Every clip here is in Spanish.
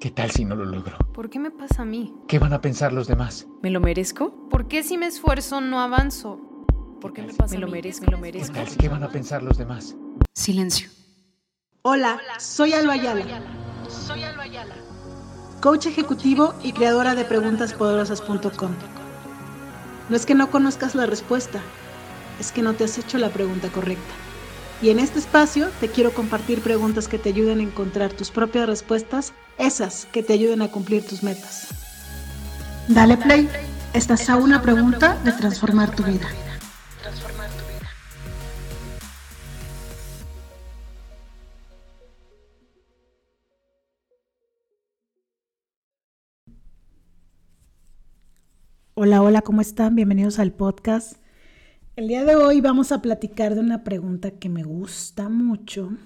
¿Qué tal si no lo logro? ¿Por qué me pasa a mí? ¿Qué van a pensar los demás? ¿Me lo merezco? ¿Por qué si me esfuerzo no avanzo? ¿Por qué me pasa ¿Me lo merezco? ¿Me lo merezco? ¿Qué, tal, ¿Qué van a pensar los demás? Silencio. Hola, soy Alba Ayala. Soy Alba Ayala. Coach ejecutivo y creadora de preguntaspoderosas.com. No es que no conozcas la respuesta, es que no te has hecho la pregunta correcta. Y en este espacio te quiero compartir preguntas que te ayuden a encontrar tus propias respuestas, esas que te ayuden a cumplir tus metas. Dale play, estás a una pregunta de transformar tu vida. Hola, hola, ¿cómo están? Bienvenidos al podcast. El día de hoy vamos a platicar de una pregunta que me gusta mucho,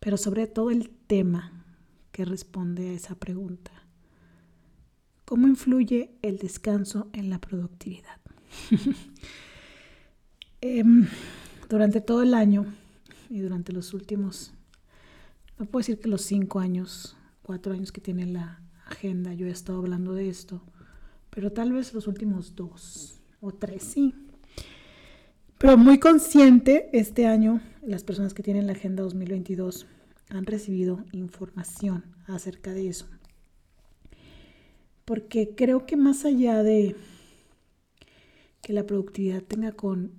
pero sobre todo el tema que responde a esa pregunta. ¿Cómo influye el descanso en la productividad? Em, durante todo el año y durante los últimos, no puedo decir que los cinco años, cuatro años que tiene la agenda, yo he estado hablando de esto, pero tal vez los últimos dos o tres, sí, pero muy consciente, este año las personas que tienen la Agenda 2022 han recibido información acerca de eso. Porque creo que más allá de que la productividad tenga, con,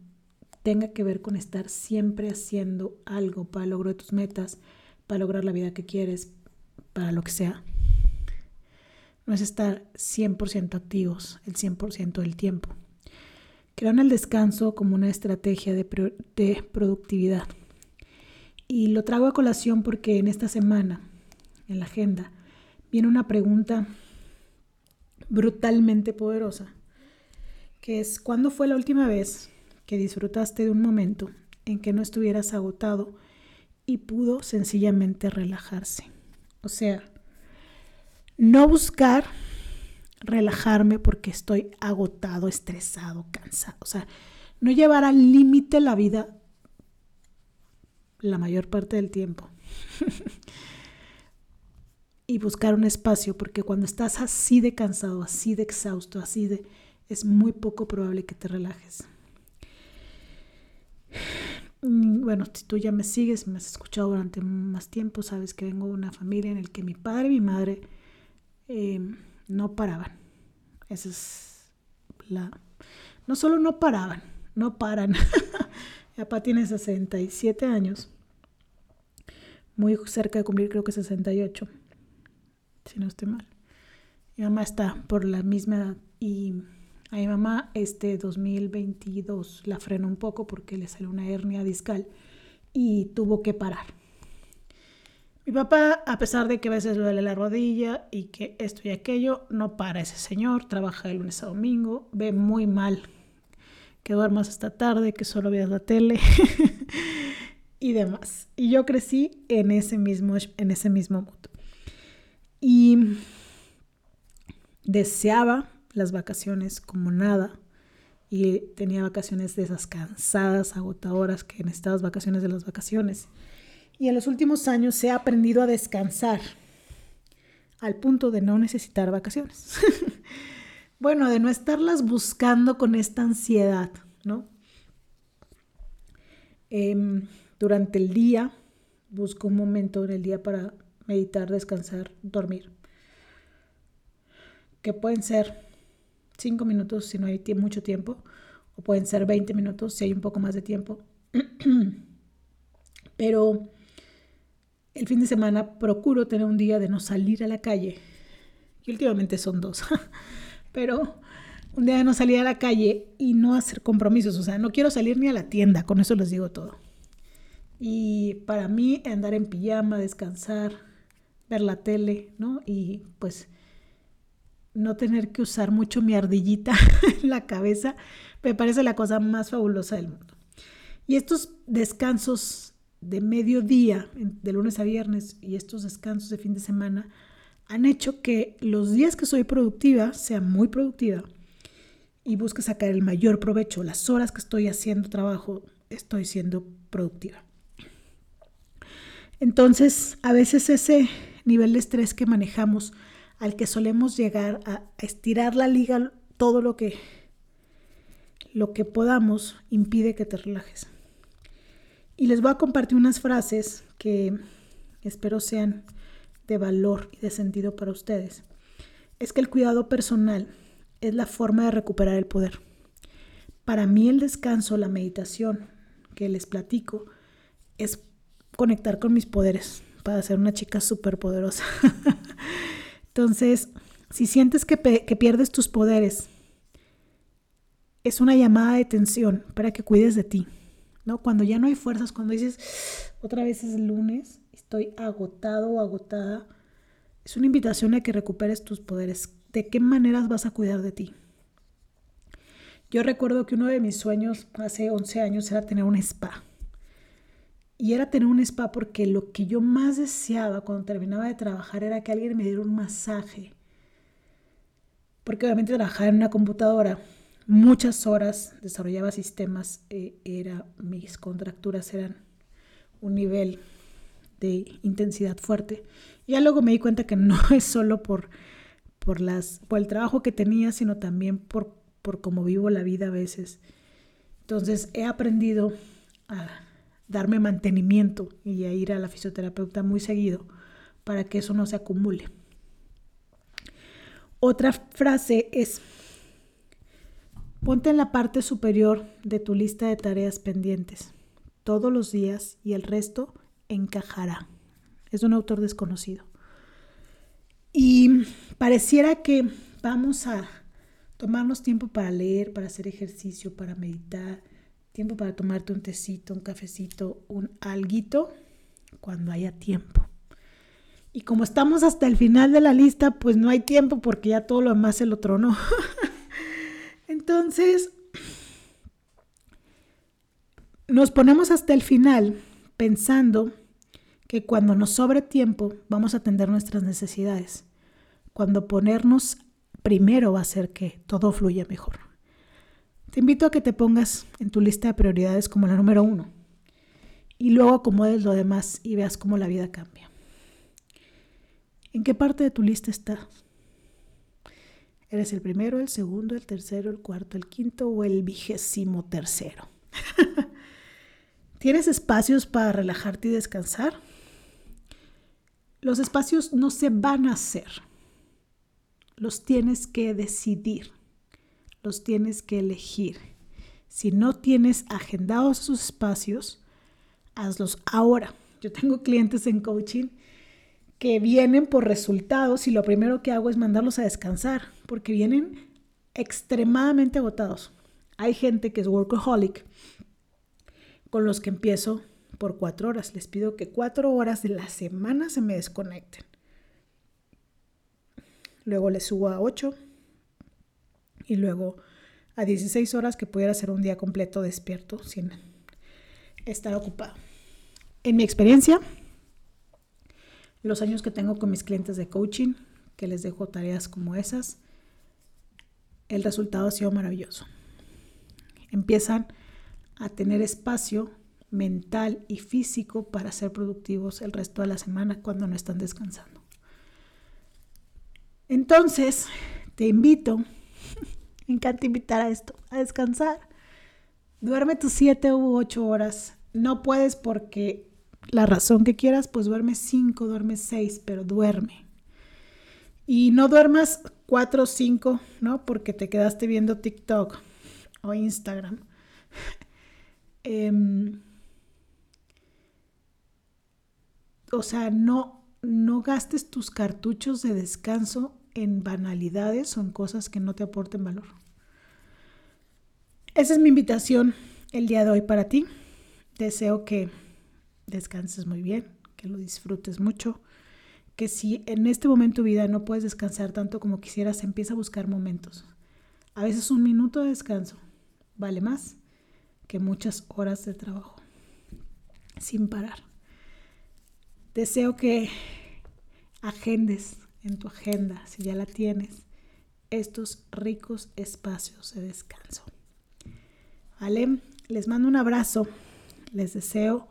tenga que ver con estar siempre haciendo algo para lograr tus metas, para lograr la vida que quieres, para lo que sea, no es estar 100% activos el 100% del tiempo Crean el descanso como una estrategia de, productividad. Y lo trago a colación porque en esta semana, en la agenda, viene una pregunta brutalmente poderosa, que es, ¿cuándo fue la última vez que disfrutaste de un momento en que no estuvieras agotado y pudo sencillamente relajarse? O sea, no buscar relajarme porque estoy agotado, estresado, cansado. O sea, no llevar al límite la vida la mayor parte del tiempo. y buscar un espacio, porque cuando estás así de cansado, así de exhausto, así de... es muy poco probable que te relajes. Bueno, si tú ya me sigues, me has escuchado durante más tiempo, sabes que vengo de una familia en la que mi padre y mi madre... Eh, no paraban. Esa es la... No solo no paraban, no paran. mi papá tiene 67 años, muy cerca de cumplir creo que 68, si no estoy mal. Mi mamá está por la misma edad y a mi mamá este 2022 la frenó un poco porque le salió una hernia discal y tuvo que parar. Mi papá, a pesar de que a veces duele la rodilla y que esto y aquello, no para ese señor, trabaja de lunes a domingo, ve muy mal que duermas esta tarde, que solo veas la tele y demás. Y yo crecí en ese mismo, en ese mismo modo. Y deseaba las vacaciones como nada. Y tenía vacaciones de esas cansadas, agotadoras, que en estas vacaciones de las vacaciones y en los últimos años he aprendido a descansar al punto de no necesitar vacaciones. bueno, de no estarlas buscando con esta ansiedad, ¿no? Em, durante el día busco un momento en el día para meditar, descansar, dormir. Que pueden ser cinco minutos si no hay mucho tiempo, o pueden ser 20 minutos si hay un poco más de tiempo. Pero el fin de semana procuro tener un día de no salir a la calle. Y últimamente son dos. Pero un día de no salir a la calle y no hacer compromisos. O sea, no quiero salir ni a la tienda. Con eso les digo todo. Y para mí andar en pijama, descansar, ver la tele, ¿no? Y pues no tener que usar mucho mi ardillita en la cabeza, me parece la cosa más fabulosa del mundo. Y estos descansos de mediodía, de lunes a viernes, y estos descansos de fin de semana, han hecho que los días que soy productiva sea muy productiva y busque sacar el mayor provecho. Las horas que estoy haciendo trabajo, estoy siendo productiva. Entonces, a veces ese nivel de estrés que manejamos, al que solemos llegar a estirar la liga todo lo que lo que podamos impide que te relajes. Y les voy a compartir unas frases que espero sean de valor y de sentido para ustedes. Es que el cuidado personal es la forma de recuperar el poder. Para mí el descanso, la meditación que les platico, es conectar con mis poderes para ser una chica súper poderosa. Entonces, si sientes que, que pierdes tus poderes, es una llamada de atención para que cuides de ti. ¿No? Cuando ya no hay fuerzas, cuando dices, otra vez es lunes, estoy agotado o agotada, es una invitación a que recuperes tus poderes. ¿De qué maneras vas a cuidar de ti? Yo recuerdo que uno de mis sueños hace 11 años era tener un spa. Y era tener un spa porque lo que yo más deseaba cuando terminaba de trabajar era que alguien me diera un masaje. Porque obviamente trabajar en una computadora muchas horas, desarrollaba sistemas, eh, era, mis contracturas eran un nivel de intensidad fuerte. Ya luego me di cuenta que no es solo por, por, las, por el trabajo que tenía, sino también por, por cómo vivo la vida a veces. Entonces he aprendido a darme mantenimiento y a ir a la fisioterapeuta muy seguido para que eso no se acumule. Otra frase es, ponte en la parte superior de tu lista de tareas pendientes todos los días y el resto encajará. Es un autor desconocido. Y pareciera que vamos a tomarnos tiempo para leer, para hacer ejercicio, para meditar, tiempo para tomarte un tecito, un cafecito, un alguito, cuando haya tiempo. Y como estamos hasta el final de la lista, pues no hay tiempo porque ya todo lo demás se lo tronó. Entonces, nos ponemos hasta el final pensando que cuando nos sobre tiempo vamos a atender nuestras necesidades. Cuando ponernos primero va a hacer que todo fluya mejor. Te invito a que te pongas en tu lista de prioridades como la número uno y luego acomodes lo demás y veas cómo la vida cambia. ¿En qué parte de tu lista estás? ¿Eres el primero, el segundo, el tercero, el cuarto, el quinto o el vigésimo tercero? ¿Tienes espacios para relajarte y descansar? Los espacios no se van a hacer. Los tienes que decidir. Los tienes que elegir. Si no tienes agendados esos espacios, hazlos ahora. Yo tengo clientes en coaching que vienen por resultados y lo primero que hago es mandarlos a descansar porque vienen extremadamente agotados. Hay gente que es workaholic con los que empiezo por cuatro horas. Les pido que cuatro horas de la semana se me desconecten. Luego les subo a ocho y luego a 16 horas que pudiera ser un día completo despierto sin estar ocupado. En mi experiencia, los años que tengo con mis clientes de coaching, que les dejo tareas como esas, el resultado ha sido maravilloso. Empiezan a tener espacio mental y físico para ser productivos el resto de la semana cuando no están descansando. Entonces, te invito, me encanta invitar a esto, a descansar. Duerme tus siete u ocho horas. No puedes porque la razón que quieras, pues duerme cinco, duerme seis, pero duerme. Y no duermas cuatro o cinco, ¿no? Porque te quedaste viendo TikTok o Instagram. Em, o sea, no, no gastes tus cartuchos de descanso en banalidades o en cosas que no te aporten valor. Esa es mi invitación el día de hoy para ti. Deseo que descanses muy bien, que lo disfrutes mucho, que si en este momento de vida no puedes descansar tanto como quisieras, empieza a buscar momentos. A veces un minuto de descanso vale más que muchas horas de trabajo sin parar. Deseo que agendes en tu agenda, si ya la tienes, estos ricos espacios de descanso. ¿Vale? Les mando un abrazo, les deseo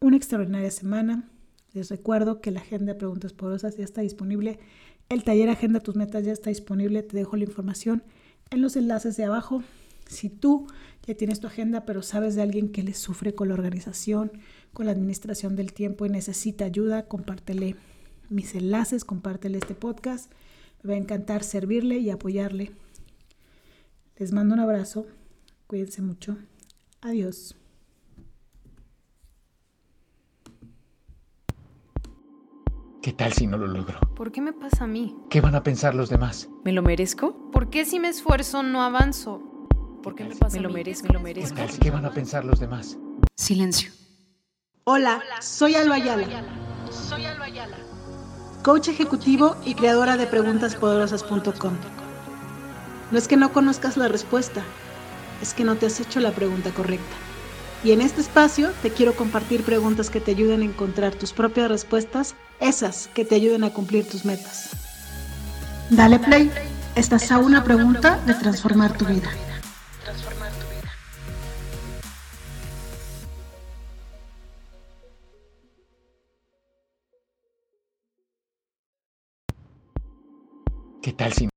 una extraordinaria semana, Les recuerdo que la agenda de preguntas poderosas ya está disponible. El taller Agenda tus metas ya está disponible. Te dejo la información en los enlaces de abajo. Si tú ya tienes tu agenda, pero sabes de alguien que le sufre con la organización, con la administración del tiempo y necesita ayuda, compártele mis enlaces, compártele este podcast. Me va a encantar servirle y apoyarle. Les mando un abrazo. Cuídense mucho. Adiós. ¿Qué tal si no lo logro? ¿Por qué me pasa a mí? ¿Qué van a pensar los demás? ¿Me lo merezco? ¿Por qué si me esfuerzo no avanzo? ¿Por qué me pasa Me lo merezco, me lo merezco. ¿Qué, tal, ¿Qué van a pensar los demás? Silencio. Hola, soy Alba Ayala. Soy Alba Ayala. Coach ejecutivo y creadora de preguntaspoderosas.com. No es que no conozcas la respuesta, es que no te has hecho la pregunta correcta. Y en este espacio te quiero compartir preguntas que te ayuden a encontrar tus propias respuestas, esas que te ayuden a cumplir tus metas. Dale play, estás a una pregunta de transformar tu vida. ¿Qué tal si